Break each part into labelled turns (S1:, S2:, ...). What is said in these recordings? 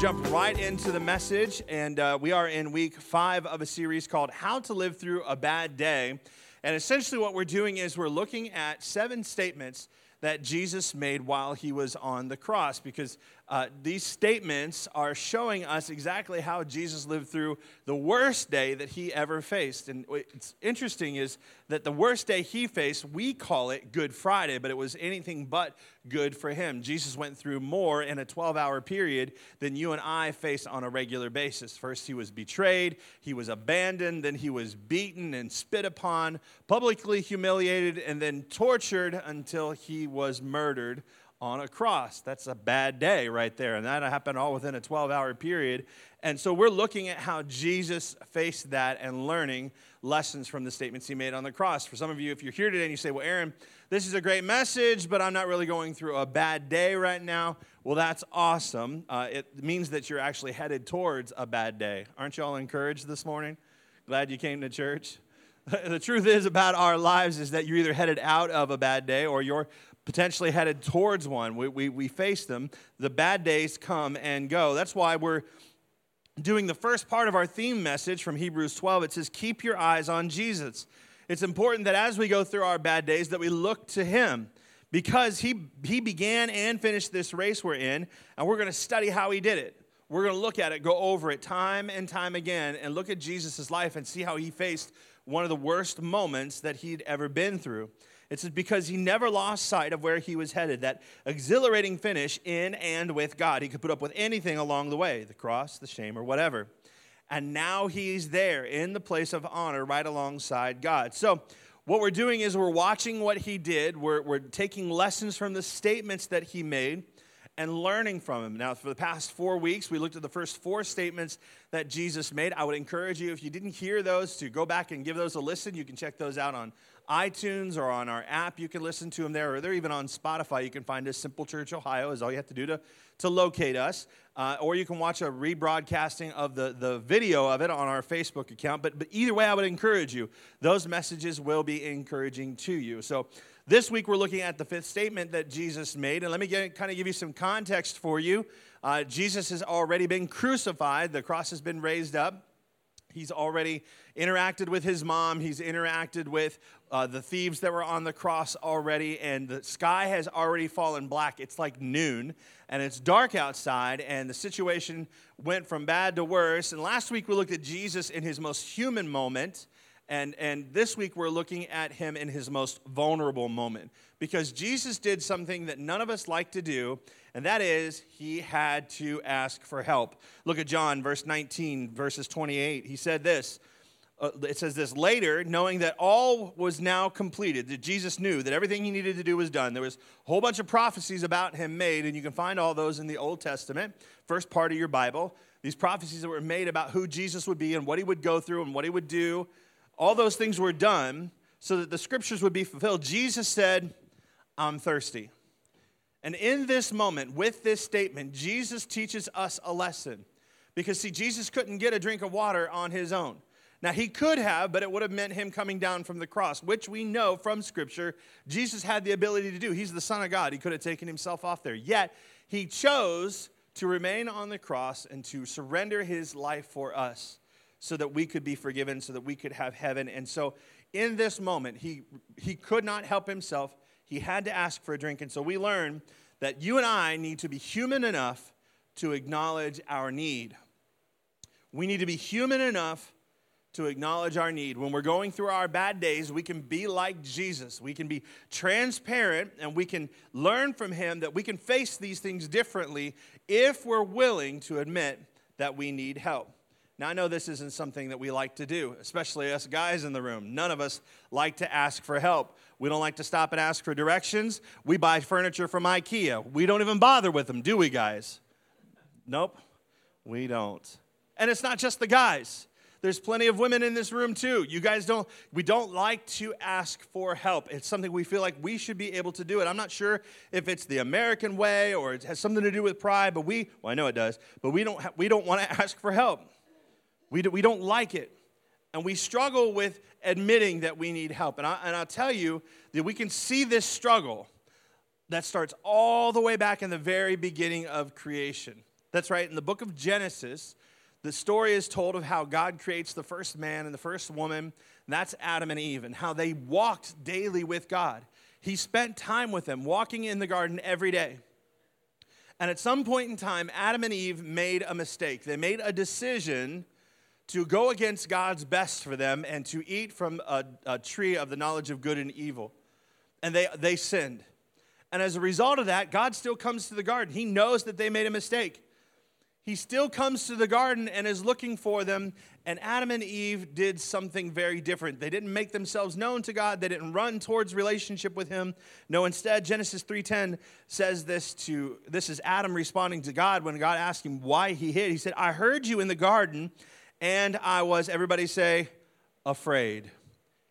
S1: jump right into the message. And uh, we are in week five of a series called How to Live Through a Bad Day. And essentially, what we're doing is we're looking at seven statements that Jesus made while he was on the cross because uh, these statements are showing us exactly how Jesus lived through the worst day that he ever faced. And what's interesting is that the worst day he faced, we call it Good Friday, but it was anything but good for him. Jesus went through more in a 12 hour period than you and I face on a regular basis. First, he was betrayed, he was abandoned, then he was beaten and spit upon, publicly humiliated, and then tortured until he was murdered on a cross. That's a bad day right there. And that happened all within a 12 hour period. And so we're looking at how Jesus faced that and learning lessons from the statements he made on the cross. For some of you, if you're here today and you say, Well, Aaron, this is a great message, but I'm not really going through a bad day right now. Well, that's awesome. Uh, it means that you're actually headed towards a bad day. Aren't you all encouraged this morning? Glad you came to church. the truth is about our lives is that you're either headed out of a bad day or you're potentially headed towards one. We, we, we face them. The bad days come and go. That's why we're doing the first part of our theme message from Hebrews 12. It says, Keep your eyes on Jesus. It's important that as we go through our bad days, that we look to Him because He, he began and finished this race we're in, and we're going to study how He did it. We're going to look at it, go over it time and time again, and look at Jesus' life and see how He faced one of the worst moments that He'd ever been through. It's because he never lost sight of where he was headed, that exhilarating finish in and with God. He could put up with anything along the way the cross, the shame, or whatever. And now he's there in the place of honor right alongside God. So, what we're doing is we're watching what he did, we're, we're taking lessons from the statements that he made and learning from him. Now, for the past four weeks, we looked at the first four statements that Jesus made. I would encourage you, if you didn't hear those, to go back and give those a listen. You can check those out on iTunes or on our app. You can listen to them there, or they're even on Spotify. You can find us. Simple Church Ohio is all you have to do to, to locate us. Uh, or you can watch a rebroadcasting of the, the video of it on our Facebook account. But, but either way, I would encourage you. Those messages will be encouraging to you. So this week, we're looking at the fifth statement that Jesus made. And let me get, kind of give you some context for you. Uh, Jesus has already been crucified, the cross has been raised up. He's already interacted with his mom. He's interacted with uh, the thieves that were on the cross already, and the sky has already fallen black. It's like noon, and it's dark outside, and the situation went from bad to worse. And last week we looked at Jesus in his most human moment, and, and this week we're looking at him in his most vulnerable moment because Jesus did something that none of us like to do, and that is he had to ask for help. Look at John, verse 19, verses 28. He said this. Uh, it says this later, knowing that all was now completed, that Jesus knew that everything he needed to do was done. There was a whole bunch of prophecies about him made, and you can find all those in the Old Testament, first part of your Bible. These prophecies that were made about who Jesus would be and what he would go through and what he would do, all those things were done so that the scriptures would be fulfilled. Jesus said, I'm thirsty. And in this moment, with this statement, Jesus teaches us a lesson. Because, see, Jesus couldn't get a drink of water on his own. Now, he could have, but it would have meant him coming down from the cross, which we know from Scripture Jesus had the ability to do. He's the Son of God. He could have taken himself off there. Yet, he chose to remain on the cross and to surrender his life for us so that we could be forgiven, so that we could have heaven. And so, in this moment, he, he could not help himself. He had to ask for a drink. And so we learn that you and I need to be human enough to acknowledge our need. We need to be human enough to acknowledge our need. When we're going through our bad days, we can be like Jesus. We can be transparent and we can learn from him that we can face these things differently if we're willing to admit that we need help. Now, I know this isn't something that we like to do, especially us guys in the room. None of us like to ask for help. We don't like to stop and ask for directions. We buy furniture from IKEA. We don't even bother with them, do we, guys? Nope, we don't. And it's not just the guys. There's plenty of women in this room too. You guys don't, we don't like to ask for help. It's something we feel like we should be able to do it. I'm not sure if it's the American way or it has something to do with pride, but we, well, I know it does, but we don't, ha- we don't want to ask for help. We, do, we don't like it. And we struggle with admitting that we need help. And, I, and I'll tell you that we can see this struggle that starts all the way back in the very beginning of creation. That's right, in the book of Genesis, the story is told of how God creates the first man and the first woman, that's Adam and Eve, and how they walked daily with God. He spent time with them, walking in the garden every day. And at some point in time, Adam and Eve made a mistake. They made a decision to go against God's best for them and to eat from a, a tree of the knowledge of good and evil. And they, they sinned. And as a result of that, God still comes to the garden. He knows that they made a mistake. He still comes to the garden and is looking for them. And Adam and Eve did something very different. They didn't make themselves known to God. They didn't run towards relationship with him. No, instead, Genesis 3:10 says this to this is Adam responding to God when God asked him why he hid. He said, "I heard you in the garden and I was, everybody say, afraid.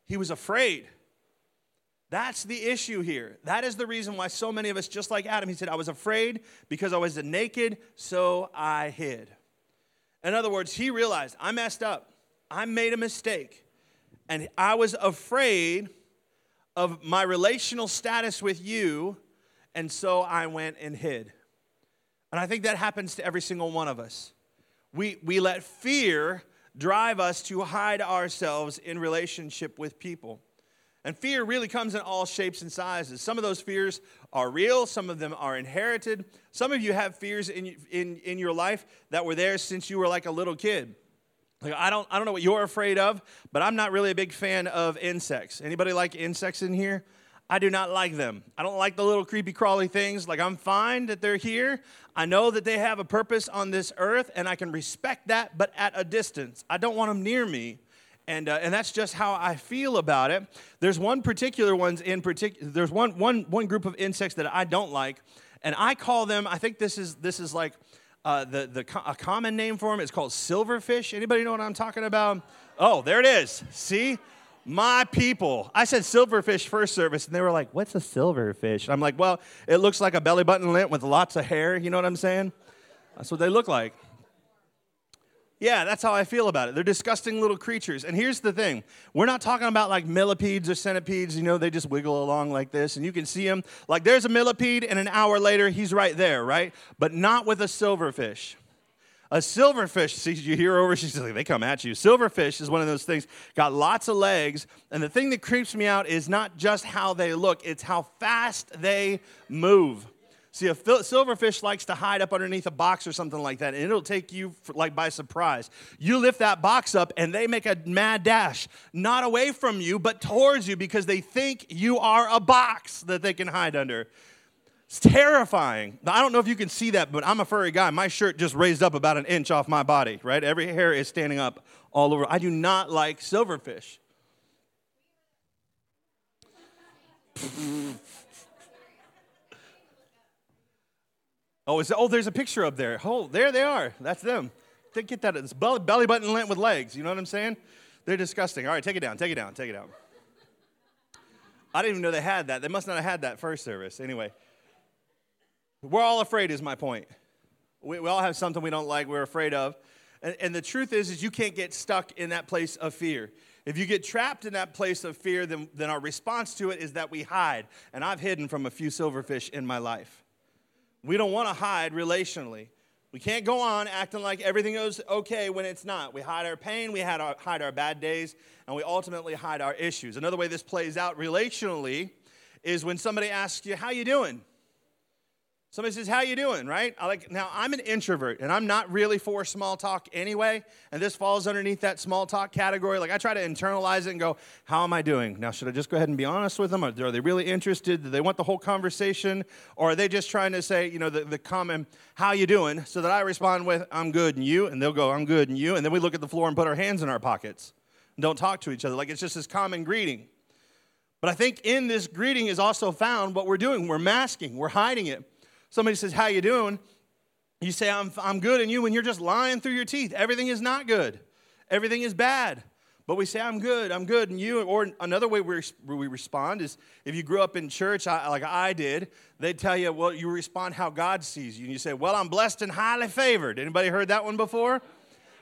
S1: He was afraid. That's the issue here. That is the reason why so many of us, just like Adam, he said, I was afraid because I was naked, so I hid. In other words, he realized, I messed up. I made a mistake. And I was afraid of my relational status with you, and so I went and hid. And I think that happens to every single one of us. We, we let fear drive us to hide ourselves in relationship with people. And fear really comes in all shapes and sizes. Some of those fears are real, some of them are inherited. Some of you have fears in, in, in your life that were there since you were like a little kid. Like, I, don't, I don't know what you're afraid of, but I'm not really a big fan of insects. Anybody like insects in here? I do not like them. I don't like the little creepy crawly things. Like, I'm fine that they're here. I know that they have a purpose on this earth, and I can respect that, but at a distance. I don't want them near me. And, uh, and that's just how I feel about it. There's one particular ones in particular. There's one, one, one group of insects that I don't like, and I call them. I think this is this is like uh, the the a common name for them. It's called silverfish. Anybody know what I'm talking about? Oh, there it is. See, my people. I said silverfish first service, and they were like, What's a silverfish? I'm like, Well, it looks like a belly button lint with lots of hair. You know what I'm saying? That's what they look like. Yeah, that's how I feel about it. They're disgusting little creatures. And here's the thing we're not talking about like millipedes or centipedes, you know, they just wiggle along like this, and you can see them. Like there's a millipede, and an hour later, he's right there, right? But not with a silverfish. A silverfish, see, you hear over, she's like, they come at you. Silverfish is one of those things, got lots of legs. And the thing that creeps me out is not just how they look, it's how fast they move. See, a silverfish likes to hide up underneath a box or something like that, and it'll take you for, like by surprise. You lift that box up, and they make a mad dash, not away from you, but towards you because they think you are a box that they can hide under. It's terrifying. I don't know if you can see that, but I'm a furry guy. My shirt just raised up about an inch off my body, right? Every hair is standing up all over. I do not like silverfish. oh, is, oh, there's a picture up there. Oh, there they are. That's them. They Get that. It's belly button lint with legs. You know what I'm saying? They're disgusting. All right, take it down. Take it down. Take it down. I didn't even know they had that. They must not have had that first service. Anyway. We're all afraid, is my point. We, we all have something we don't like, we're afraid of. And, and the truth is, is you can't get stuck in that place of fear. If you get trapped in that place of fear, then, then our response to it is that we hide. And I've hidden from a few silverfish in my life. We don't want to hide relationally. We can't go on acting like everything is okay when it's not. We hide our pain, we hide our, hide our bad days, and we ultimately hide our issues. Another way this plays out relationally is when somebody asks you, how you doing? Somebody says, "How you doing?" Right? I like now. I'm an introvert, and I'm not really for small talk anyway. And this falls underneath that small talk category. Like I try to internalize it and go, "How am I doing?" Now, should I just go ahead and be honest with them? Are, are they really interested? Do they want the whole conversation, or are they just trying to say, you know, the, the common "How you doing?" So that I respond with, "I'm good," and you, and they'll go, "I'm good," and you, and then we look at the floor and put our hands in our pockets and don't talk to each other. Like it's just this common greeting. But I think in this greeting is also found what we're doing. We're masking. We're hiding it somebody says, How you doing? You say, I'm, I'm good, and you, when you're just lying through your teeth, everything is not good, everything is bad. But we say, I'm good, I'm good, and you, or another way we, we respond is if you grew up in church like I did, they'd tell you, well, you respond how God sees you. And you say, well, I'm blessed and highly favored. Anybody heard that one before?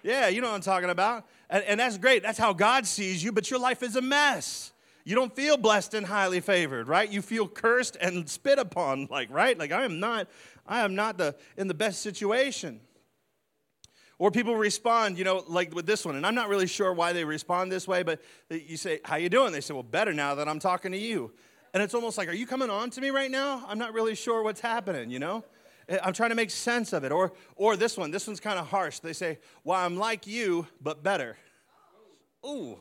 S1: Yeah, you know what I'm talking about. And, and that's great. That's how God sees you, but your life is a mess. You don't feel blessed and highly favored, right? You feel cursed and spit upon, like, right? Like I am not, I am not the in the best situation. Or people respond, you know, like with this one, and I'm not really sure why they respond this way, but you say, "How you doing?" They say, "Well, better now that I'm talking to you." And it's almost like, "Are you coming on to me right now?" I'm not really sure what's happening, you know. Eh, I'm trying to make sense of it. Or, or this one, this one's kind of harsh. They say, "Well, I'm like you, but better." Ooh,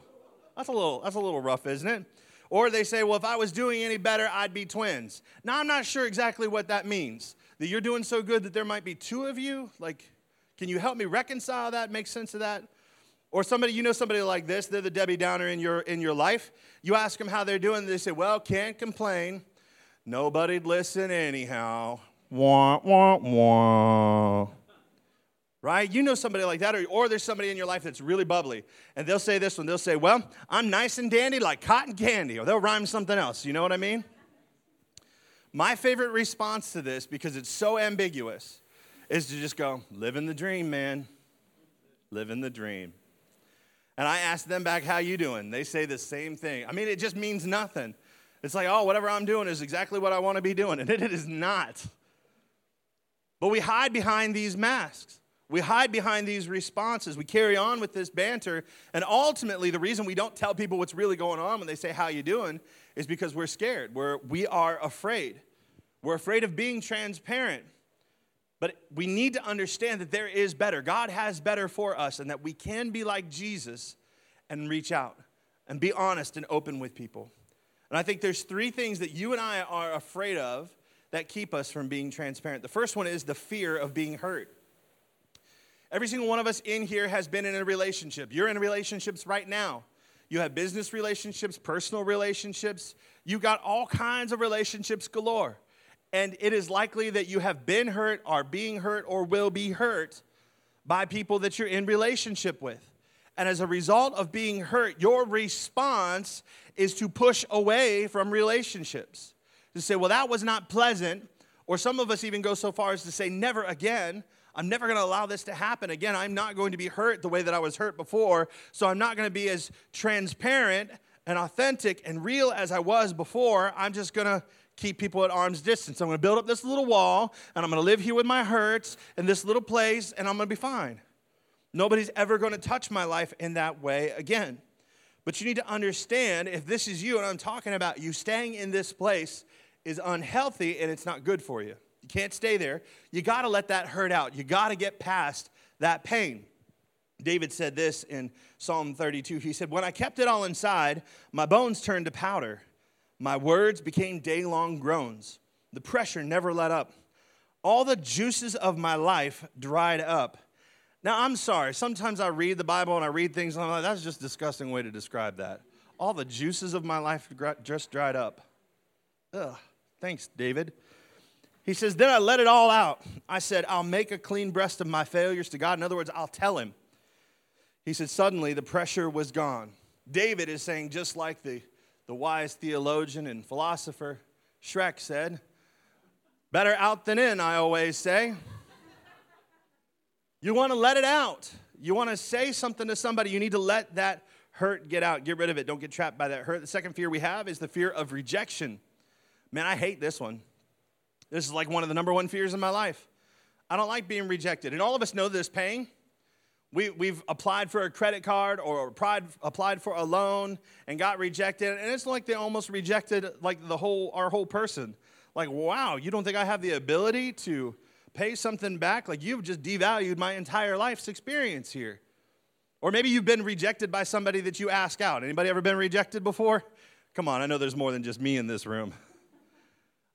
S1: that's a little, that's a little rough, isn't it? Or they say, "Well, if I was doing any better, I'd be twins." Now, I'm not sure exactly what that means. That you're doing so good that there might be two of you, like can you help me reconcile that, make sense of that? Or somebody, you know somebody like this, they're the Debbie Downer in your, in your life. You ask them how they're doing, they say, well, can't complain. Nobody'd listen anyhow. Wah, wah, wah. Right? You know somebody like that, or, or there's somebody in your life that's really bubbly, and they'll say this one. They'll say, Well, I'm nice and dandy like cotton candy, or they'll rhyme something else. You know what I mean? My favorite response to this, because it's so ambiguous, is to just go, living the dream, man. Living the dream. And I ask them back, how you doing? They say the same thing. I mean, it just means nothing. It's like, oh, whatever I'm doing is exactly what I want to be doing. And it is not. But we hide behind these masks. We hide behind these responses. We carry on with this banter. And ultimately, the reason we don't tell people what's really going on when they say, How you doing? is because we're scared. We're, we are afraid. We're afraid of being transparent. But we need to understand that there is better. God has better for us, and that we can be like Jesus and reach out and be honest and open with people. And I think there's three things that you and I are afraid of that keep us from being transparent. The first one is the fear of being hurt. Every single one of us in here has been in a relationship. You're in relationships right now. You have business relationships, personal relationships. You've got all kinds of relationships galore and it is likely that you have been hurt, are being hurt, or will be hurt by people that you're in relationship with. And as a result of being hurt, your response is to push away from relationships. To say, well, that was not pleasant. Or some of us even go so far as to say, never again. I'm never going to allow this to happen again. I'm not going to be hurt the way that I was hurt before. So I'm not going to be as transparent and authentic and real as I was before. I'm just going to keep people at arm's distance. I'm going to build up this little wall, and I'm going to live here with my hurts in this little place, and I'm going to be fine. Nobody's ever going to touch my life in that way again. But you need to understand if this is you, and I'm talking about you staying in this place is unhealthy and it's not good for you. You can't stay there. You got to let that hurt out. You got to get past that pain. David said this in Psalm 32. He said, When I kept it all inside, my bones turned to powder. My words became day long groans. The pressure never let up. All the juices of my life dried up. Now, I'm sorry. Sometimes I read the Bible and I read things and I'm like, that's just a disgusting way to describe that. All the juices of my life just dried up. Ugh. Thanks, David. He says, Then I let it all out. I said, I'll make a clean breast of my failures to God. In other words, I'll tell him. He said, Suddenly the pressure was gone. David is saying, just like the the wise theologian and philosopher Shrek said, Better out than in, I always say. You want to let it out. You want to say something to somebody, you need to let that hurt get out. Get rid of it. Don't get trapped by that hurt. The second fear we have is the fear of rejection. Man, I hate this one. This is like one of the number one fears in my life. I don't like being rejected. And all of us know this pain. We, we've applied for a credit card or applied, applied for a loan and got rejected. And it's like they almost rejected like the whole, our whole person. Like, wow, you don't think I have the ability to pay something back? Like you've just devalued my entire life's experience here. Or maybe you've been rejected by somebody that you ask out. Anybody ever been rejected before? Come on, I know there's more than just me in this room.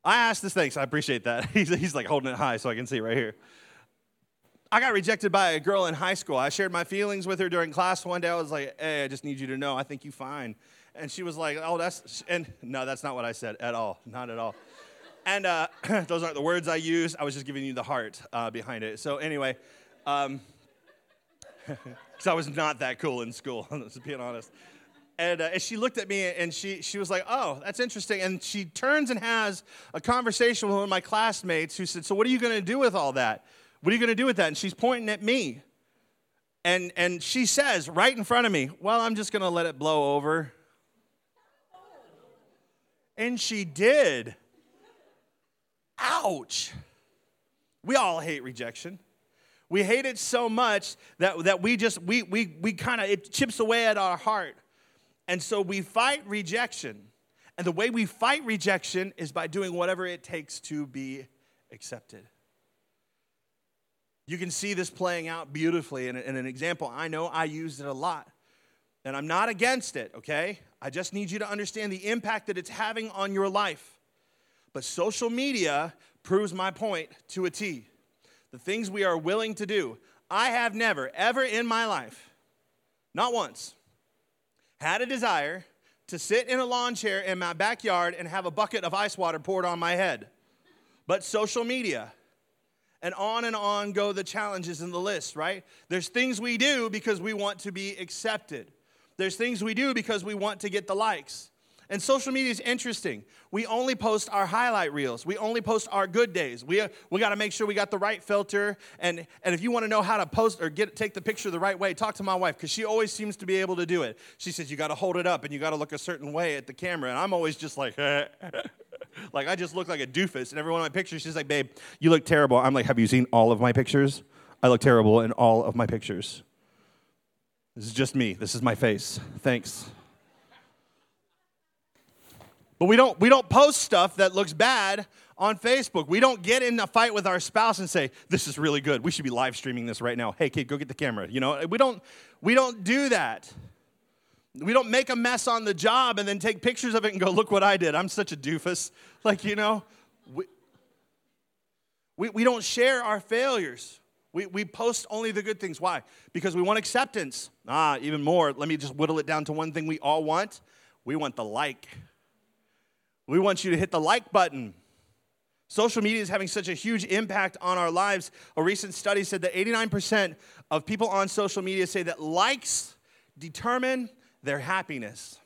S1: I asked this, thanks, I appreciate that. He's, he's like holding it high so I can see right here. I got rejected by a girl in high school. I shared my feelings with her during class one day. I was like, hey, I just need you to know, I think you're fine. And she was like, oh, that's, and no, that's not what I said at all. Not at all. And uh, those aren't the words I used. I was just giving you the heart uh, behind it. So, anyway, because um, I was not that cool in school, to be honest. And, uh, and, she looked at me and she, she was like, Oh, that's interesting. And she turns and has a conversation with one of my classmates who said, So, what are you going to do with all that? What are you going to do with that? And she's pointing at me. And, and she says right in front of me, Well, I'm just going to let it blow over. And she did. Ouch. We all hate rejection. We hate it so much that, that we just, we, we, we kind of, it chips away at our heart. And so we fight rejection. And the way we fight rejection is by doing whatever it takes to be accepted. You can see this playing out beautifully in, in an example. I know I used it a lot. And I'm not against it, okay? I just need you to understand the impact that it's having on your life. But social media proves my point to a T. The things we are willing to do. I have never, ever in my life, not once, had a desire to sit in a lawn chair in my backyard and have a bucket of ice water poured on my head. But social media, and on and on go the challenges in the list, right? There's things we do because we want to be accepted. There's things we do because we want to get the likes. And social media is interesting. We only post our highlight reels. We only post our good days. We, we got to make sure we got the right filter. And, and if you want to know how to post or get take the picture the right way, talk to my wife because she always seems to be able to do it. She says you got to hold it up and you got to look a certain way at the camera. And I'm always just like, like I just look like a doofus. And every one of my pictures, she's like, babe, you look terrible. I'm like, have you seen all of my pictures? I look terrible in all of my pictures. This is just me. This is my face. Thanks. But we don't, we don't post stuff that looks bad on Facebook. We don't get in a fight with our spouse and say, this is really good. We should be live streaming this right now. Hey, kid, go get the camera. You know, we don't, we don't do that. We don't make a mess on the job and then take pictures of it and go, look what I did. I'm such a doofus. Like, you know, we, we, we don't share our failures. We, we post only the good things. Why? Because we want acceptance. Ah, even more. Let me just whittle it down to one thing we all want. We want the like. We want you to hit the like button. Social media is having such a huge impact on our lives. A recent study said that 89% of people on social media say that likes determine their happiness.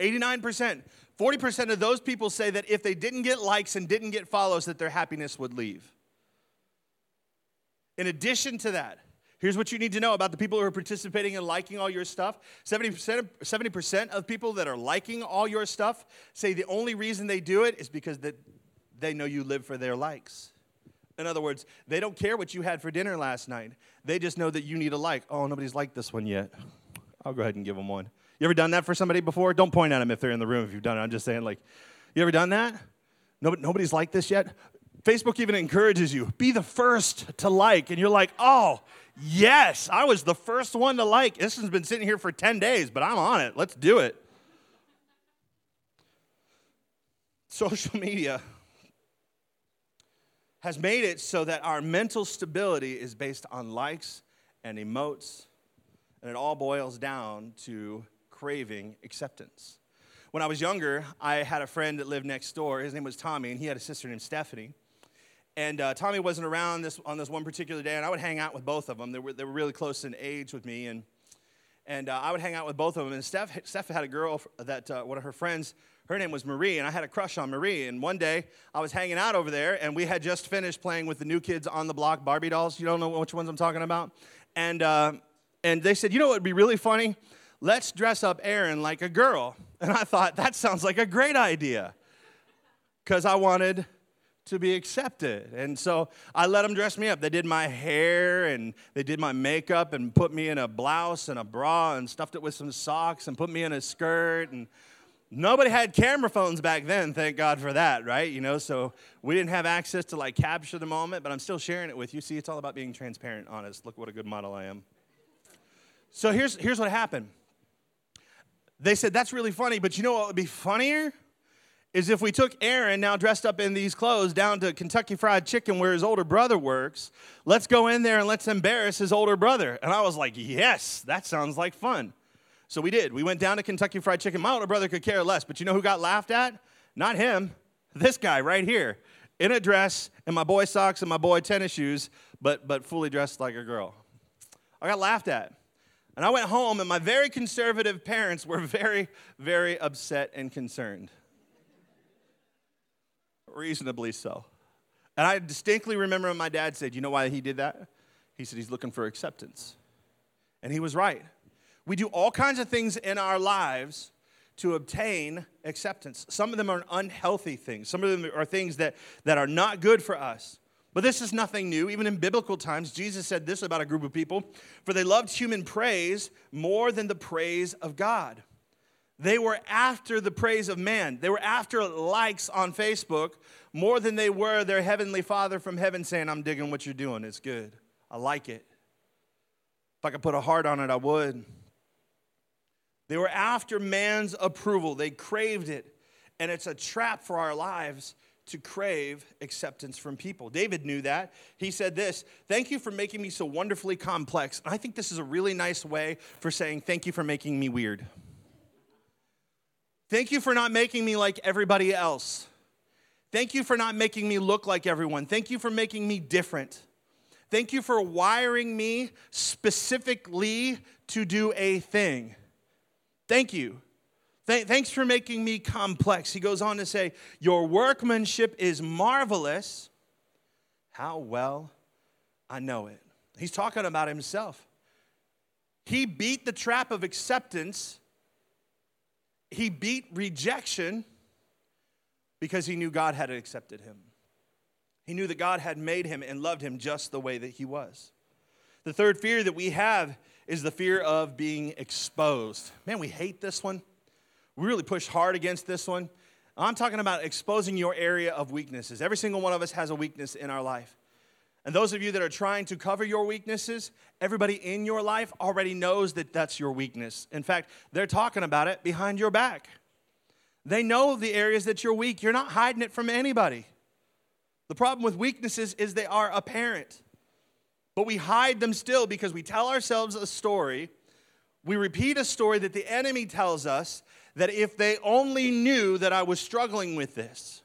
S1: 89%. 40% of those people say that if they didn't get likes and didn't get follows that their happiness would leave. In addition to that, Here's what you need to know about the people who are participating and liking all your stuff 70%, of, 70% of people that are liking all your stuff say the only reason they do it is because that they know you live for their likes. In other words, they don't care what you had for dinner last night. They just know that you need a like. Oh, nobody's liked this one yet. I'll go ahead and give them one. You ever done that for somebody before? Don't point at them if they're in the room if you've done it. I'm just saying, like, you ever done that? Nobody, nobody's liked this yet? Facebook even encourages you be the first to like. And you're like, oh, Yes, I was the first one to like. This has been sitting here for 10 days, but I'm on it. Let's do it. Social media has made it so that our mental stability is based on likes and emotes, and it all boils down to craving acceptance. When I was younger, I had a friend that lived next door. His name was Tommy, and he had a sister named Stephanie. And uh, Tommy wasn't around this, on this one particular day, and I would hang out with both of them. They were, they were really close in age with me, and, and uh, I would hang out with both of them. And Steph, Steph had a girl that uh, one of her friends, her name was Marie, and I had a crush on Marie. And one day I was hanging out over there, and we had just finished playing with the new kids on the block Barbie dolls. You don't know which ones I'm talking about? And, uh, and they said, You know what would be really funny? Let's dress up Aaron like a girl. And I thought, That sounds like a great idea. Because I wanted to be accepted. And so I let them dress me up. They did my hair and they did my makeup and put me in a blouse and a bra and stuffed it with some socks and put me in a skirt. And nobody had camera phones back then, thank God for that, right? You know, so we didn't have access to like capture the moment, but I'm still sharing it with you. See, it's all about being transparent, honest. Look what a good model I am. So here's, here's what happened. They said, That's really funny, but you know what would be funnier? Is if we took Aaron, now dressed up in these clothes, down to Kentucky Fried Chicken where his older brother works, let's go in there and let's embarrass his older brother. And I was like, yes, that sounds like fun. So we did. We went down to Kentucky Fried Chicken. My older brother could care less, but you know who got laughed at? Not him, this guy right here in a dress and my boy socks and my boy tennis shoes, but, but fully dressed like a girl. I got laughed at. And I went home, and my very conservative parents were very, very upset and concerned. Reasonably so. And I distinctly remember my dad said, You know why he did that? He said, He's looking for acceptance. And he was right. We do all kinds of things in our lives to obtain acceptance. Some of them are unhealthy things, some of them are things that, that are not good for us. But this is nothing new. Even in biblical times, Jesus said this about a group of people for they loved human praise more than the praise of God. They were after the praise of man. They were after likes on Facebook more than they were their heavenly Father from heaven saying, I'm digging what you're doing. It's good. I like it. If I could put a heart on it, I would. They were after man's approval, they craved it. And it's a trap for our lives to crave acceptance from people. David knew that. He said this Thank you for making me so wonderfully complex. And I think this is a really nice way for saying, Thank you for making me weird. Thank you for not making me like everybody else. Thank you for not making me look like everyone. Thank you for making me different. Thank you for wiring me specifically to do a thing. Thank you. Th- thanks for making me complex. He goes on to say, Your workmanship is marvelous. How well I know it. He's talking about himself. He beat the trap of acceptance, he beat rejection because he knew God had accepted him. He knew that God had made him and loved him just the way that he was. The third fear that we have is the fear of being exposed. Man, we hate this one. We really push hard against this one. I'm talking about exposing your area of weaknesses. Every single one of us has a weakness in our life. And those of you that are trying to cover your weaknesses, everybody in your life already knows that that's your weakness. In fact, they're talking about it behind your back. They know the areas that you're weak. You're not hiding it from anybody. The problem with weaknesses is they are apparent but we hide them still because we tell ourselves a story. We repeat a story that the enemy tells us that if they only knew that I was struggling with this,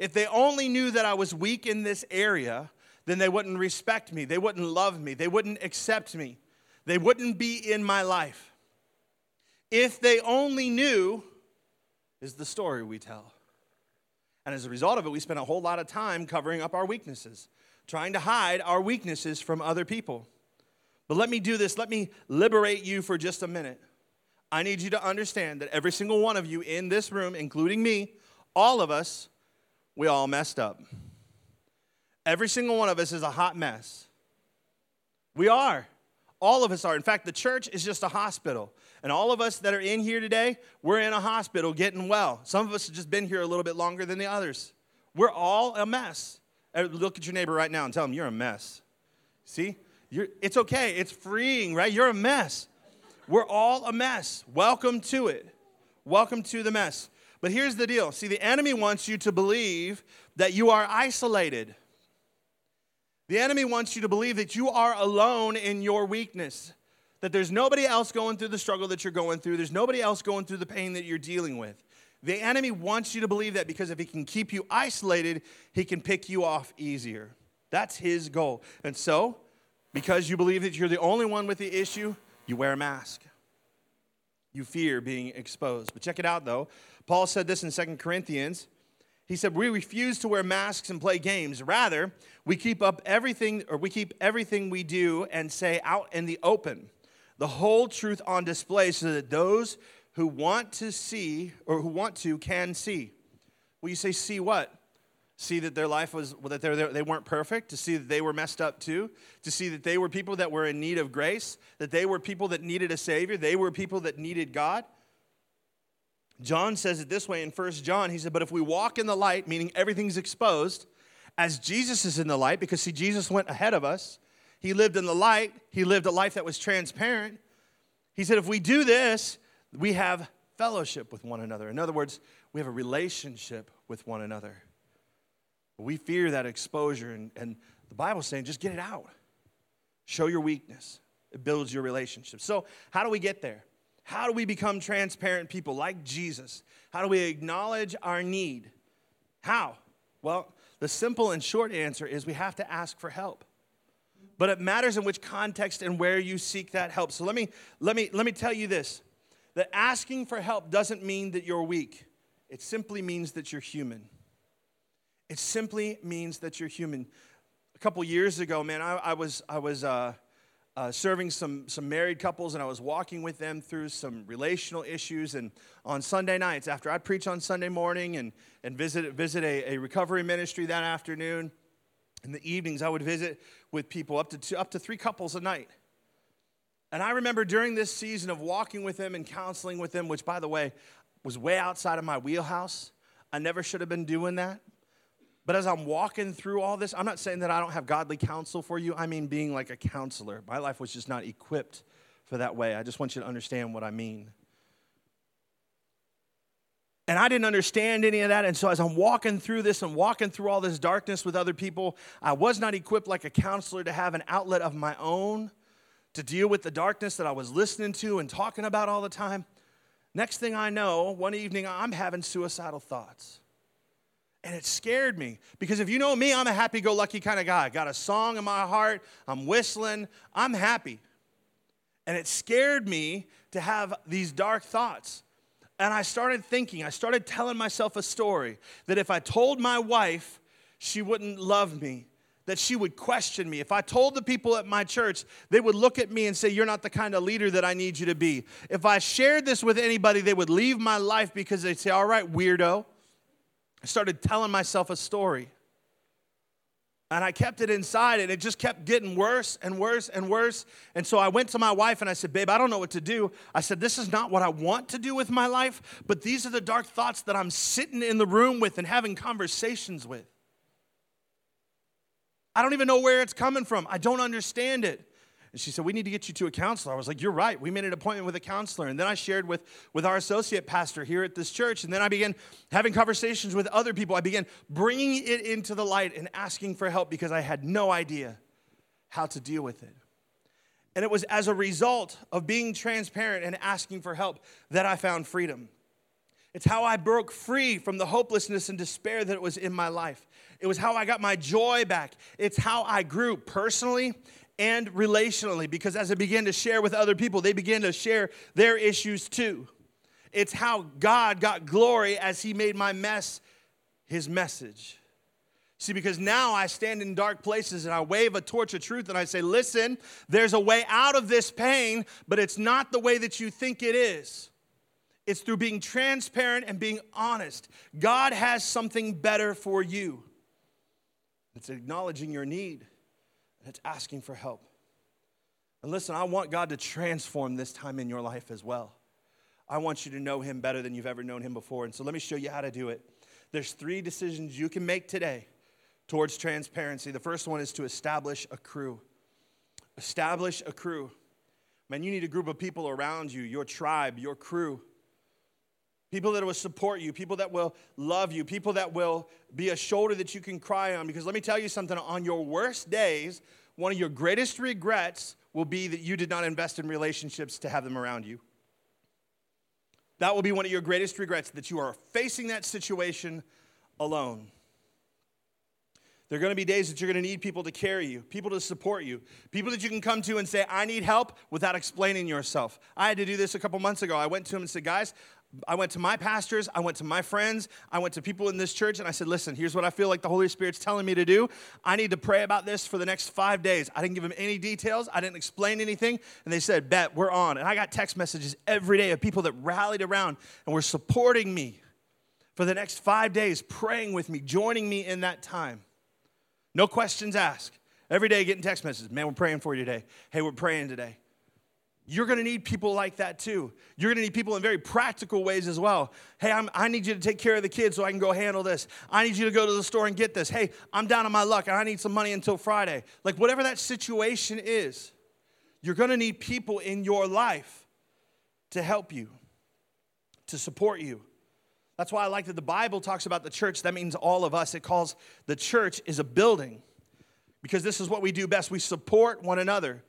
S1: if they only knew that I was weak in this area, then they wouldn't respect me, they wouldn't love me, they wouldn't accept me, they wouldn't be in my life. If they only knew, is the story we tell. And as a result of it, we spend a whole lot of time covering up our weaknesses trying to hide our weaknesses from other people. But let me do this. Let me liberate you for just a minute. I need you to understand that every single one of you in this room, including me, all of us, we all messed up. Every single one of us is a hot mess. We are. All of us are. In fact, the church is just a hospital. And all of us that are in here today, we're in a hospital getting well. Some of us have just been here a little bit longer than the others. We're all a mess. Uh, look at your neighbor right now and tell him you're a mess. See? You're, it's okay. It's freeing, right? You're a mess. We're all a mess. Welcome to it. Welcome to the mess. But here's the deal see, the enemy wants you to believe that you are isolated. The enemy wants you to believe that you are alone in your weakness, that there's nobody else going through the struggle that you're going through, there's nobody else going through the pain that you're dealing with. The enemy wants you to believe that because if he can keep you isolated, he can pick you off easier. That's his goal. And so, because you believe that you're the only one with the issue, you wear a mask. You fear being exposed. But check it out though. Paul said this in Second Corinthians. He said, "We refuse to wear masks and play games. Rather, we keep up everything or we keep everything we do and say out in the open. The whole truth on display so that those who want to see or who want to can see. Well, you say, see what? See that their life was, that they weren't perfect, to see that they were messed up too, to see that they were people that were in need of grace, that they were people that needed a Savior, they were people that needed God. John says it this way in First John. He said, But if we walk in the light, meaning everything's exposed, as Jesus is in the light, because see, Jesus went ahead of us. He lived in the light, he lived a life that was transparent. He said, If we do this, we have fellowship with one another. In other words, we have a relationship with one another. We fear that exposure, and, and the Bible's saying just get it out. Show your weakness, it builds your relationship. So, how do we get there? How do we become transparent people like Jesus? How do we acknowledge our need? How? Well, the simple and short answer is we have to ask for help. But it matters in which context and where you seek that help. So let me let me let me tell you this. That asking for help doesn't mean that you're weak. It simply means that you're human. It simply means that you're human. A couple years ago, man, I, I was I was uh, uh, serving some, some married couples, and I was walking with them through some relational issues. And on Sunday nights, after I preach on Sunday morning and, and visit, visit a, a recovery ministry that afternoon, in the evenings, I would visit with people up to, two, up to three couples a night. And I remember during this season of walking with them and counseling with them, which, by the way, was way outside of my wheelhouse. I never should have been doing that. But as I'm walking through all this, I'm not saying that I don't have godly counsel for you. I mean, being like a counselor. My life was just not equipped for that way. I just want you to understand what I mean. And I didn't understand any of that. And so, as I'm walking through this and walking through all this darkness with other people, I was not equipped like a counselor to have an outlet of my own to deal with the darkness that I was listening to and talking about all the time. Next thing I know, one evening, I'm having suicidal thoughts. And it scared me because if you know me, I'm a happy go lucky kind of guy. Got a song in my heart, I'm whistling, I'm happy. And it scared me to have these dark thoughts. And I started thinking, I started telling myself a story that if I told my wife, she wouldn't love me, that she would question me. If I told the people at my church, they would look at me and say, You're not the kind of leader that I need you to be. If I shared this with anybody, they would leave my life because they'd say, All right, weirdo. I started telling myself a story. And I kept it inside, and it just kept getting worse and worse and worse. And so I went to my wife and I said, Babe, I don't know what to do. I said, This is not what I want to do with my life, but these are the dark thoughts that I'm sitting in the room with and having conversations with. I don't even know where it's coming from. I don't understand it. And she said, We need to get you to a counselor. I was like, You're right. We made an appointment with a counselor. And then I shared with, with our associate pastor here at this church. And then I began having conversations with other people. I began bringing it into the light and asking for help because I had no idea how to deal with it. And it was as a result of being transparent and asking for help that I found freedom. It's how I broke free from the hopelessness and despair that was in my life. It was how I got my joy back. It's how I grew personally and relationally because as I began to share with other people, they began to share their issues too. It's how God got glory as He made my mess His message. See, because now I stand in dark places and I wave a torch of truth and I say, listen, there's a way out of this pain, but it's not the way that you think it is. It's through being transparent and being honest. God has something better for you. It's acknowledging your need and it's asking for help. And listen, I want God to transform this time in your life as well. I want you to know Him better than you've ever known Him before. And so let me show you how to do it. There's three decisions you can make today towards transparency. The first one is to establish a crew. Establish a crew. Man, you need a group of people around you, your tribe, your crew. People that will support you, people that will love you, people that will be a shoulder that you can cry on. Because let me tell you something on your worst days, one of your greatest regrets will be that you did not invest in relationships to have them around you. That will be one of your greatest regrets that you are facing that situation alone. There are going to be days that you're going to need people to carry you, people to support you, people that you can come to and say, I need help without explaining yourself. I had to do this a couple months ago. I went to him and said, Guys, I went to my pastors, I went to my friends, I went to people in this church, and I said, Listen, here's what I feel like the Holy Spirit's telling me to do. I need to pray about this for the next five days. I didn't give them any details, I didn't explain anything, and they said, Bet, we're on. And I got text messages every day of people that rallied around and were supporting me for the next five days, praying with me, joining me in that time. No questions asked. Every day getting text messages. Man, we're praying for you today. Hey, we're praying today. You're going to need people like that too. You're going to need people in very practical ways as well. Hey, I'm, i need you to take care of the kids so I can go handle this. I need you to go to the store and get this. Hey, I'm down on my luck and I need some money until Friday. Like, whatever that situation is, you're going to need people in your life to help you, to support you. That's why I like that the Bible talks about the church. That means all of us. It calls the church is a building because this is what we do best. We support one another.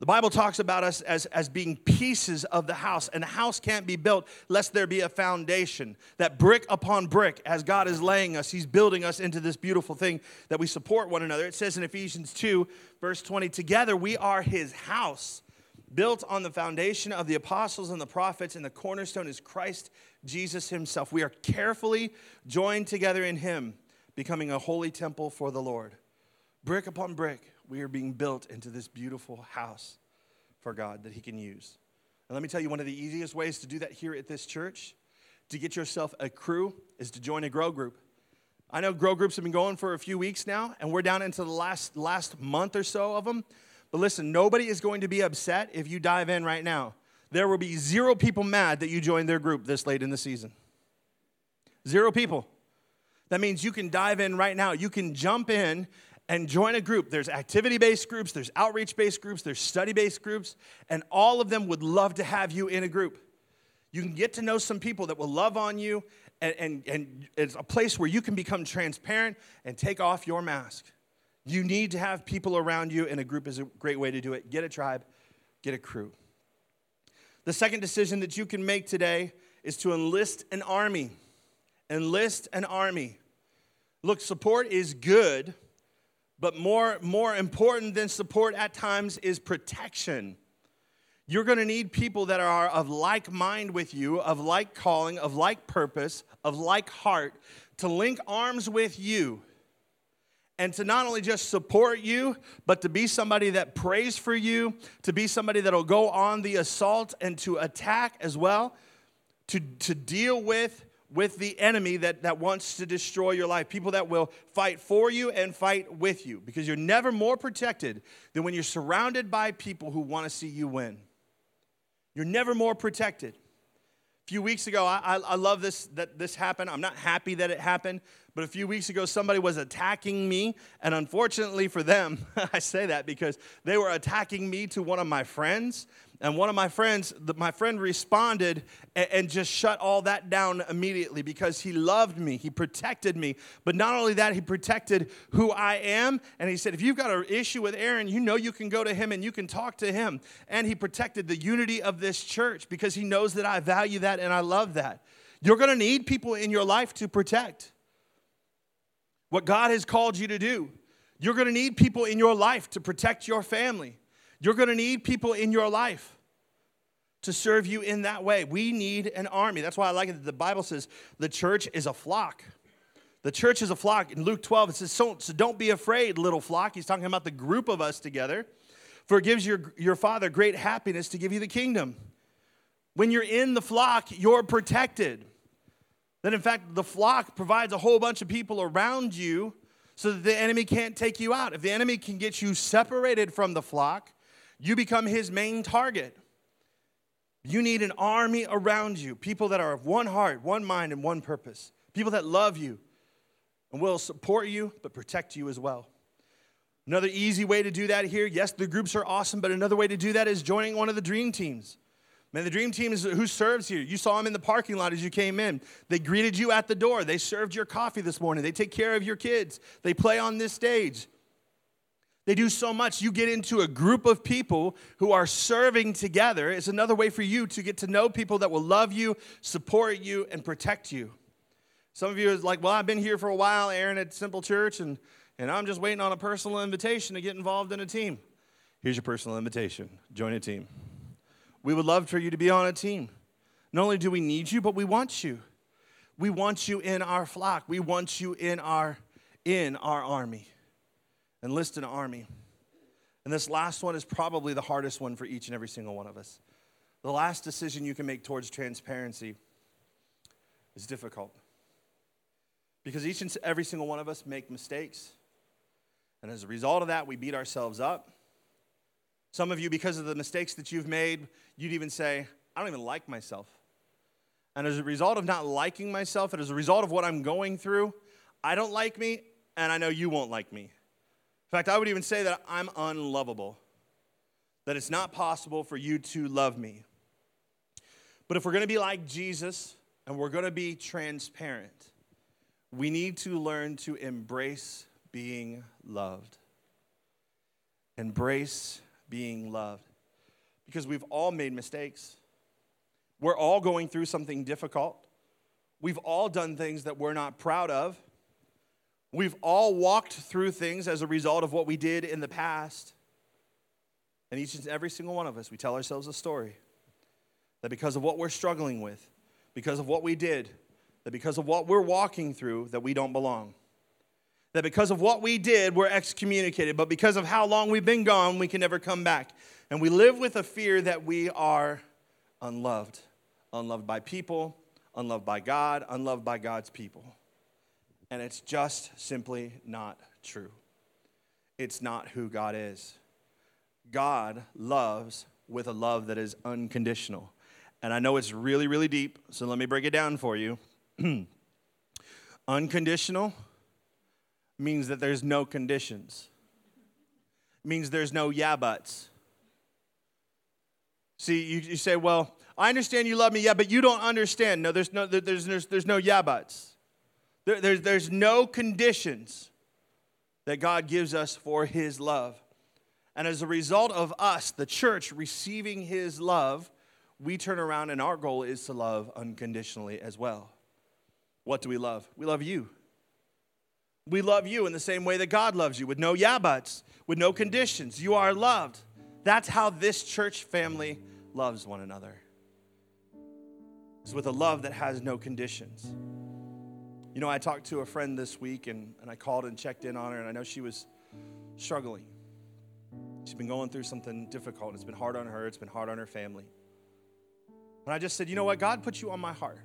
S1: The Bible talks about us as, as being pieces of the house, and the house can't be built lest there be a foundation. That brick upon brick, as God is laying us, He's building us into this beautiful thing that we support one another. It says in Ephesians 2, verse 20, together we are His house, built on the foundation of the apostles and the prophets, and the cornerstone is Christ Jesus Himself. We are carefully joined together in Him, becoming a holy temple for the Lord. Brick upon brick we are being built into this beautiful house for God that He can use. And let me tell you, one of the easiest ways to do that here at this church, to get yourself a crew, is to join a grow group. I know grow groups have been going for a few weeks now, and we're down into the last, last month or so of them. But listen, nobody is going to be upset if you dive in right now. There will be zero people mad that you joined their group this late in the season. Zero people. That means you can dive in right now. You can jump in and join a group. There's activity based groups, there's outreach based groups, there's study based groups, and all of them would love to have you in a group. You can get to know some people that will love on you, and, and, and it's a place where you can become transparent and take off your mask. You need to have people around you, and a group is a great way to do it. Get a tribe, get a crew. The second decision that you can make today is to enlist an army. Enlist an army. Look, support is good but more, more important than support at times is protection. You're going to need people that are of like mind with you, of like calling, of like purpose, of like heart, to link arms with you and to not only just support you, but to be somebody that prays for you, to be somebody that'll go on the assault and to attack as well, to, to deal with with the enemy that, that wants to destroy your life. People that will fight for you and fight with you because you're never more protected than when you're surrounded by people who want to see you win. You're never more protected. A few weeks ago, I, I, I love this that this happened. I'm not happy that it happened, but a few weeks ago, somebody was attacking me. And unfortunately for them, I say that because they were attacking me to one of my friends. And one of my friends, my friend responded and just shut all that down immediately because he loved me. He protected me. But not only that, he protected who I am. And he said, if you've got an issue with Aaron, you know you can go to him and you can talk to him. And he protected the unity of this church because he knows that I value that and I love that. You're going to need people in your life to protect what God has called you to do. You're going to need people in your life to protect your family. You're going to need people in your life to serve you in that way. We need an army. That's why I like it that the Bible says the church is a flock. The church is a flock. In Luke 12, it says, so, so don't be afraid, little flock. He's talking about the group of us together. For it gives your, your Father great happiness to give you the kingdom. When you're in the flock, you're protected. That in fact, the flock provides a whole bunch of people around you so that the enemy can't take you out. If the enemy can get you separated from the flock, you become his main target. You need an army around you, people that are of one heart, one mind, and one purpose, people that love you and will support you, but protect you as well. Another easy way to do that here, yes, the groups are awesome, but another way to do that is joining one of the dream teams. Man, the dream team is who serves here. You saw them in the parking lot as you came in. They greeted you at the door. They served your coffee this morning. They take care of your kids. They play on this stage. They do so much. You get into a group of people who are serving together. It's another way for you to get to know people that will love you, support you, and protect you. Some of you are like, well, I've been here for a while, Aaron, at Simple Church, and, and I'm just waiting on a personal invitation to get involved in a team. Here's your personal invitation join a team. We would love for you to be on a team. Not only do we need you, but we want you. We want you in our flock. We want you in our in our army. Enlist in an army. And this last one is probably the hardest one for each and every single one of us. The last decision you can make towards transparency is difficult. Because each and every single one of us make mistakes. And as a result of that, we beat ourselves up. Some of you, because of the mistakes that you've made, you'd even say, I don't even like myself. And as a result of not liking myself, and as a result of what I'm going through, I don't like me, and I know you won't like me. In fact, I would even say that I'm unlovable, that it's not possible for you to love me. But if we're going to be like Jesus and we're going to be transparent, we need to learn to embrace being loved. Embrace being loved. because we've all made mistakes. We're all going through something difficult. We've all done things that we're not proud of. We've all walked through things as a result of what we did in the past. And each and every single one of us, we tell ourselves a story that because of what we're struggling with, because of what we did, that because of what we're walking through, that we don't belong. That because of what we did, we're excommunicated, but because of how long we've been gone, we can never come back. And we live with a fear that we are unloved. Unloved by people, unloved by God, unloved by God's people. And it's just simply not true. It's not who God is. God loves with a love that is unconditional. And I know it's really, really deep, so let me break it down for you. Unconditional means that there's no conditions. means there's no yeah buts. See, you, you say, well, I understand you love me, yeah, but you don't understand. No, there's no, there's, there's, there's no yeah buts. There, there's, there's no conditions that God gives us for his love. And as a result of us, the church, receiving his love, we turn around and our goal is to love unconditionally as well. What do we love? We love you. We love you in the same way that God loves you, with no yeah buts, with no conditions. You are loved. That's how this church family loves one another. It's with a love that has no conditions. You know, I talked to a friend this week and, and I called and checked in on her, and I know she was struggling. She's been going through something difficult. It's been hard on her, it's been hard on her family. And I just said, you know what? God put you on my heart.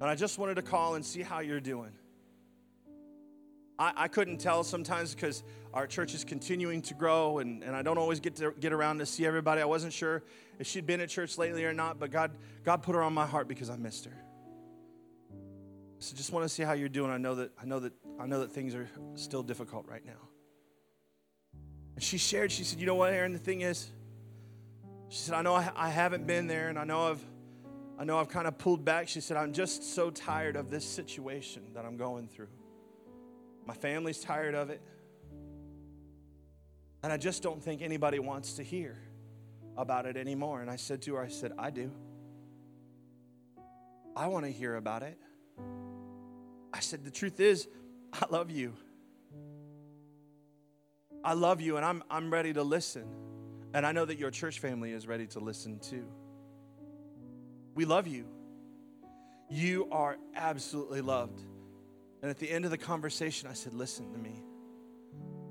S1: And I just wanted to call and see how you're doing. I, I couldn't tell sometimes because our church is continuing to grow and, and I don't always get to get around to see everybody. I wasn't sure if she'd been at church lately or not, but God, God put her on my heart because I missed her. So just want to see how you're doing. I know that I know that I know that things are still difficult right now. And she shared, she said, you know what, Aaron, the thing is, she said, I know I, I haven't been there and I know I've I know I've kind of pulled back. She said, I'm just so tired of this situation that I'm going through. My family's tired of it. And I just don't think anybody wants to hear about it anymore. And I said to her, I said, I do. I want to hear about it. I said, the truth is, I love you. I love you, and I'm, I'm ready to listen. And I know that your church family is ready to listen too. We love you. You are absolutely loved. And at the end of the conversation, I said, Listen to me.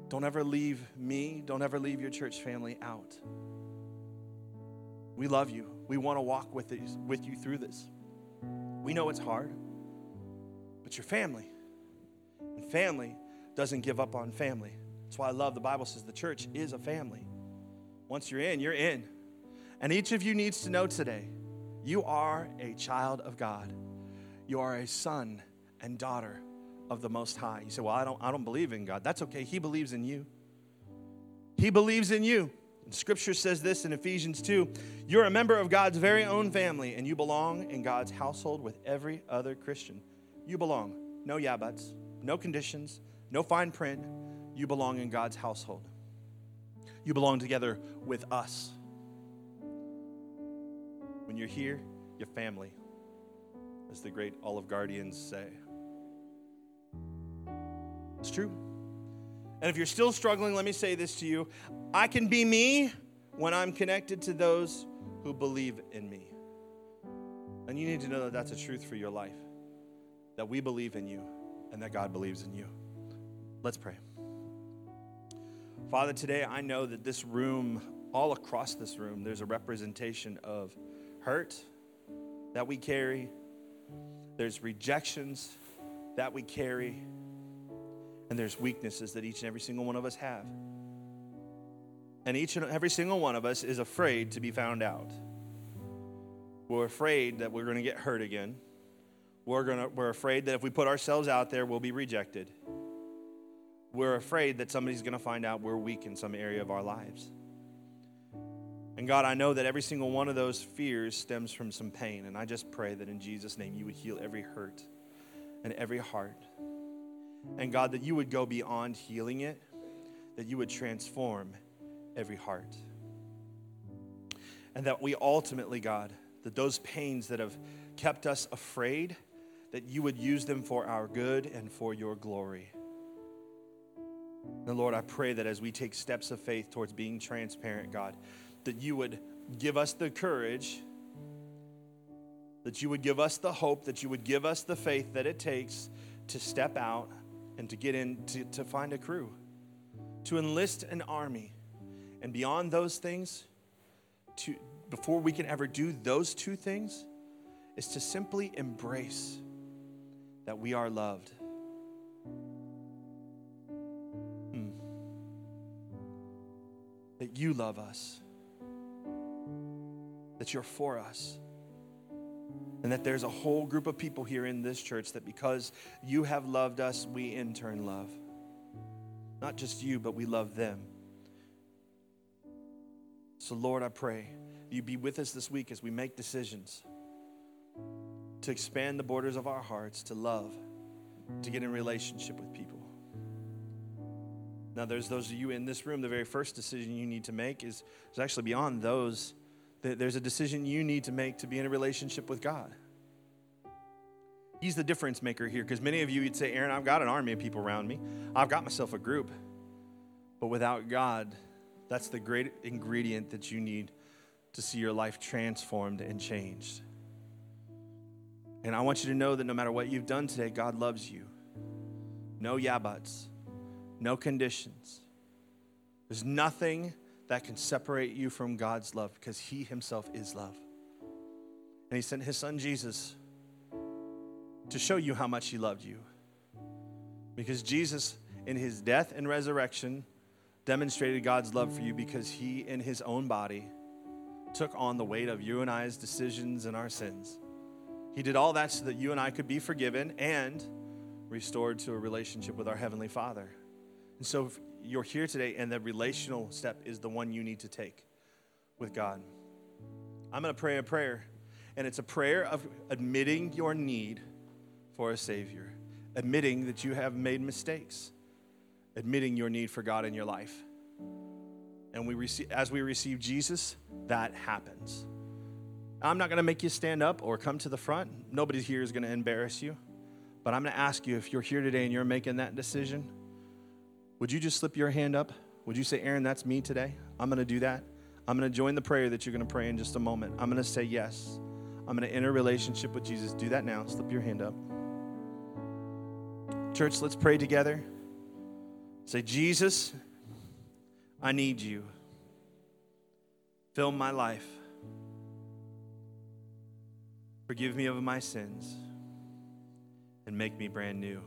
S1: Don't ever leave me, don't ever leave your church family out. We love you. We want to walk with, it, with you through this. We know it's hard, but you're family. And family doesn't give up on family. That's why I love the Bible says the church is a family. Once you're in, you're in. And each of you needs to know today you are a child of God. You are a son and daughter of the Most High. You say, Well, I don't, I don't believe in God. That's okay. He believes in you. He believes in you. And scripture says this in Ephesians 2 You're a member of God's very own family, and you belong in God's household with every other Christian. You belong. No yeah buts, no conditions, no fine print. You belong in God's household. You belong together with us. When you're here, your family, as the great Olive Guardians say. It's true. And if you're still struggling, let me say this to you I can be me when I'm connected to those who believe in me. And you need to know that that's a truth for your life, that we believe in you and that God believes in you. Let's pray. Father, today I know that this room, all across this room, there's a representation of hurt that we carry, there's rejections that we carry and there's weaknesses that each and every single one of us have. And each and every single one of us is afraid to be found out. We're afraid that we're going to get hurt again. We're, gonna, we're afraid that if we put ourselves out there, we'll be rejected. We're afraid that somebody's going to find out we're weak in some area of our lives. And God, I know that every single one of those fears stems from some pain. And I just pray that in Jesus' name you would heal every hurt and every heart. And God, that you would go beyond healing it, that you would transform every heart. And that we ultimately, God, that those pains that have kept us afraid, that you would use them for our good and for your glory. And Lord, I pray that as we take steps of faith towards being transparent, God, that you would give us the courage, that you would give us the hope, that you would give us the faith that it takes to step out and to get in to, to find a crew, to enlist an army. And beyond those things, to, before we can ever do those two things, is to simply embrace that we are loved. Hmm. That you love us, that you're for us and that there's a whole group of people here in this church that because you have loved us, we in turn love. Not just you, but we love them. So, Lord, I pray you be with us this week as we make decisions to expand the borders of our hearts, to love, to get in relationship with people. Now, there's those of you in this room, the very first decision you need to make is, is actually beyond those there's a decision you need to make to be in a relationship with God. He's the difference maker here because many of you would say, Aaron, I've got an army of people around me, I've got myself a group. But without God, that's the great ingredient that you need to see your life transformed and changed. And I want you to know that no matter what you've done today, God loves you. No yeah buts, no conditions. There's nothing that can separate you from God's love because He Himself is love. And He sent His Son Jesus to show you how much He loved you. Because Jesus, in His death and resurrection, demonstrated God's love for you because He, in His own body, took on the weight of you and I's decisions and our sins. He did all that so that you and I could be forgiven and restored to a relationship with our Heavenly Father. And so, you're here today and the relational step is the one you need to take with God. I'm going to pray a prayer, and it's a prayer of admitting your need for a Savior, admitting that you have made mistakes, admitting your need for God in your life. And we receive, as we receive Jesus, that happens. I'm not going to make you stand up or come to the front. Nobody here is going to embarrass you. But I'm going to ask you if you're here today and you're making that decision would you just slip your hand up? Would you say, Aaron, that's me today? I'm going to do that. I'm going to join the prayer that you're going to pray in just a moment. I'm going to say yes. I'm going to enter a relationship with Jesus. Do that now. Slip your hand up. Church, let's pray together. Say, Jesus, I need you. Fill my life. Forgive me of my sins and make me brand new.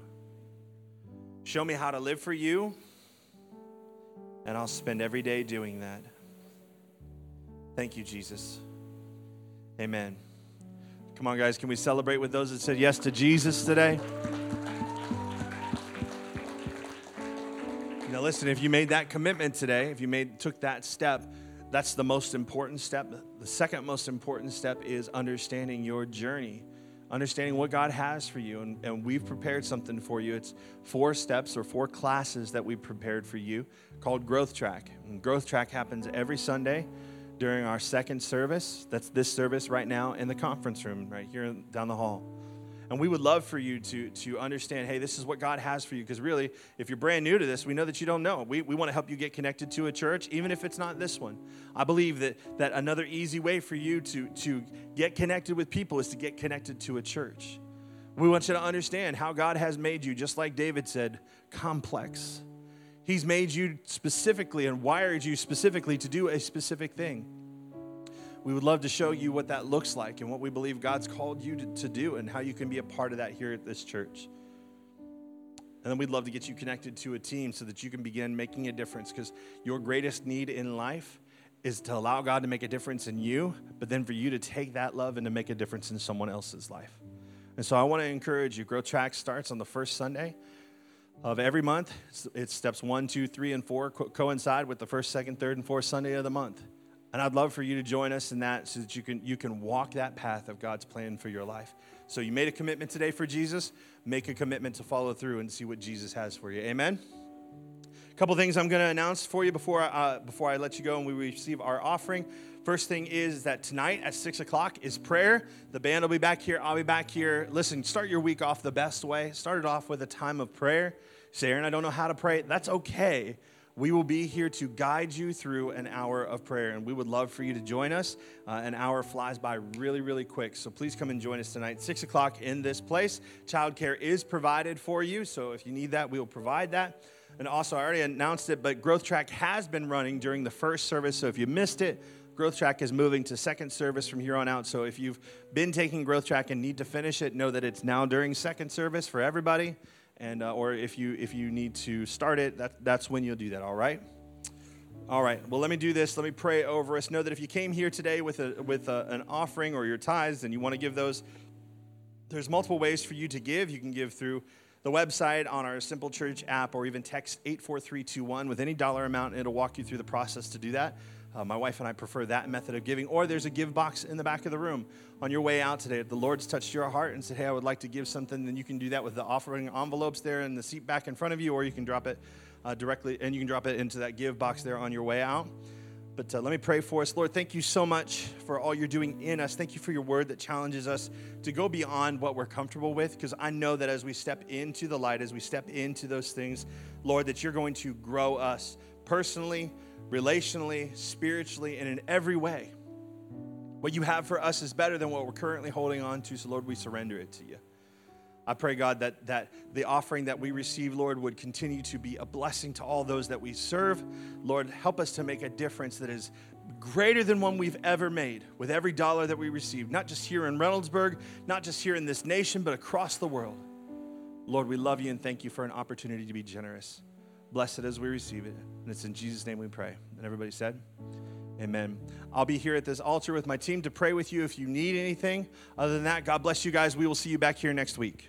S1: Show me how to live for you and I'll spend every day doing that. Thank you, Jesus. Amen. Come on, guys, can we celebrate with those that said yes to Jesus today? Now, listen, if you made that commitment today, if you made took that step, that's the most important step. The second most important step is understanding your journey understanding what God has for you. And, and we've prepared something for you. It's four steps or four classes that we've prepared for you called Growth Track. And Growth Track happens every Sunday during our second service. That's this service right now in the conference room, right here down the hall. And we would love for you to, to understand hey, this is what God has for you. Because really, if you're brand new to this, we know that you don't know. We, we want to help you get connected to a church, even if it's not this one. I believe that, that another easy way for you to, to get connected with people is to get connected to a church. We want you to understand how God has made you, just like David said, complex. He's made you specifically and wired you specifically to do a specific thing we would love to show you what that looks like and what we believe God's called you to, to do and how you can be a part of that here at this church. And then we'd love to get you connected to a team so that you can begin making a difference because your greatest need in life is to allow God to make a difference in you, but then for you to take that love and to make a difference in someone else's life. And so I want to encourage you. Growth Track starts on the first Sunday of every month. It's, steps one, two, three, and four co- coincide with the first, second, third, and fourth Sunday of the month. And I'd love for you to join us in that so that you can, you can walk that path of God's plan for your life. So you made a commitment today for Jesus, make a commitment to follow through and see what Jesus has for you. Amen? A couple things I'm going to announce for you before uh, before I let you go and we receive our offering. First thing is that tonight at 6 o'clock is prayer. The band will be back here. I'll be back here. Listen, start your week off the best way. Start it off with a time of prayer. Say, Aaron, I don't know how to pray. That's okay. We will be here to guide you through an hour of prayer, and we would love for you to join us. Uh, an hour flies by really, really quick, so please come and join us tonight. Six o'clock in this place. Childcare is provided for you, so if you need that, we will provide that. And also, I already announced it, but Growth Track has been running during the first service, so if you missed it, Growth Track is moving to second service from here on out. So if you've been taking Growth Track and need to finish it, know that it's now during second service for everybody. And uh, or if you if you need to start it, that, that's when you'll do that. All right. All right. Well, let me do this. Let me pray over us. Know that if you came here today with a with a, an offering or your tithes and you want to give those, there's multiple ways for you to give. You can give through the website on our Simple Church app, or even text 84321 with any dollar amount, and it'll walk you through the process to do that. Uh, my wife and I prefer that method of giving. Or there's a give box in the back of the room. On your way out today, if the Lord's touched your heart and said, hey, I would like to give something, then you can do that with the offering envelopes there in the seat back in front of you, or you can drop it uh, directly, and you can drop it into that give box there on your way out. But uh, let me pray for us. Lord, thank you so much for all you're doing in us. Thank you for your word that challenges us to go beyond what we're comfortable with, because I know that as we step into the light, as we step into those things, Lord, that you're going to grow us personally, relationally, spiritually, and in every way. What you have for us is better than what we're currently holding on to, so Lord, we surrender it to you. I pray, God, that, that the offering that we receive, Lord, would continue to be a blessing to all those that we serve. Lord, help us to make a difference that is greater than one we've ever made with every dollar that we receive, not just here in Reynoldsburg, not just here in this nation, but across the world. Lord, we love you and thank you for an opportunity to be generous. Bless it as we receive it. And it's in Jesus' name we pray. And everybody said, Amen. I'll be here at this altar with my team to pray with you if you need anything. Other than that, God bless you guys. We will see you back here next week.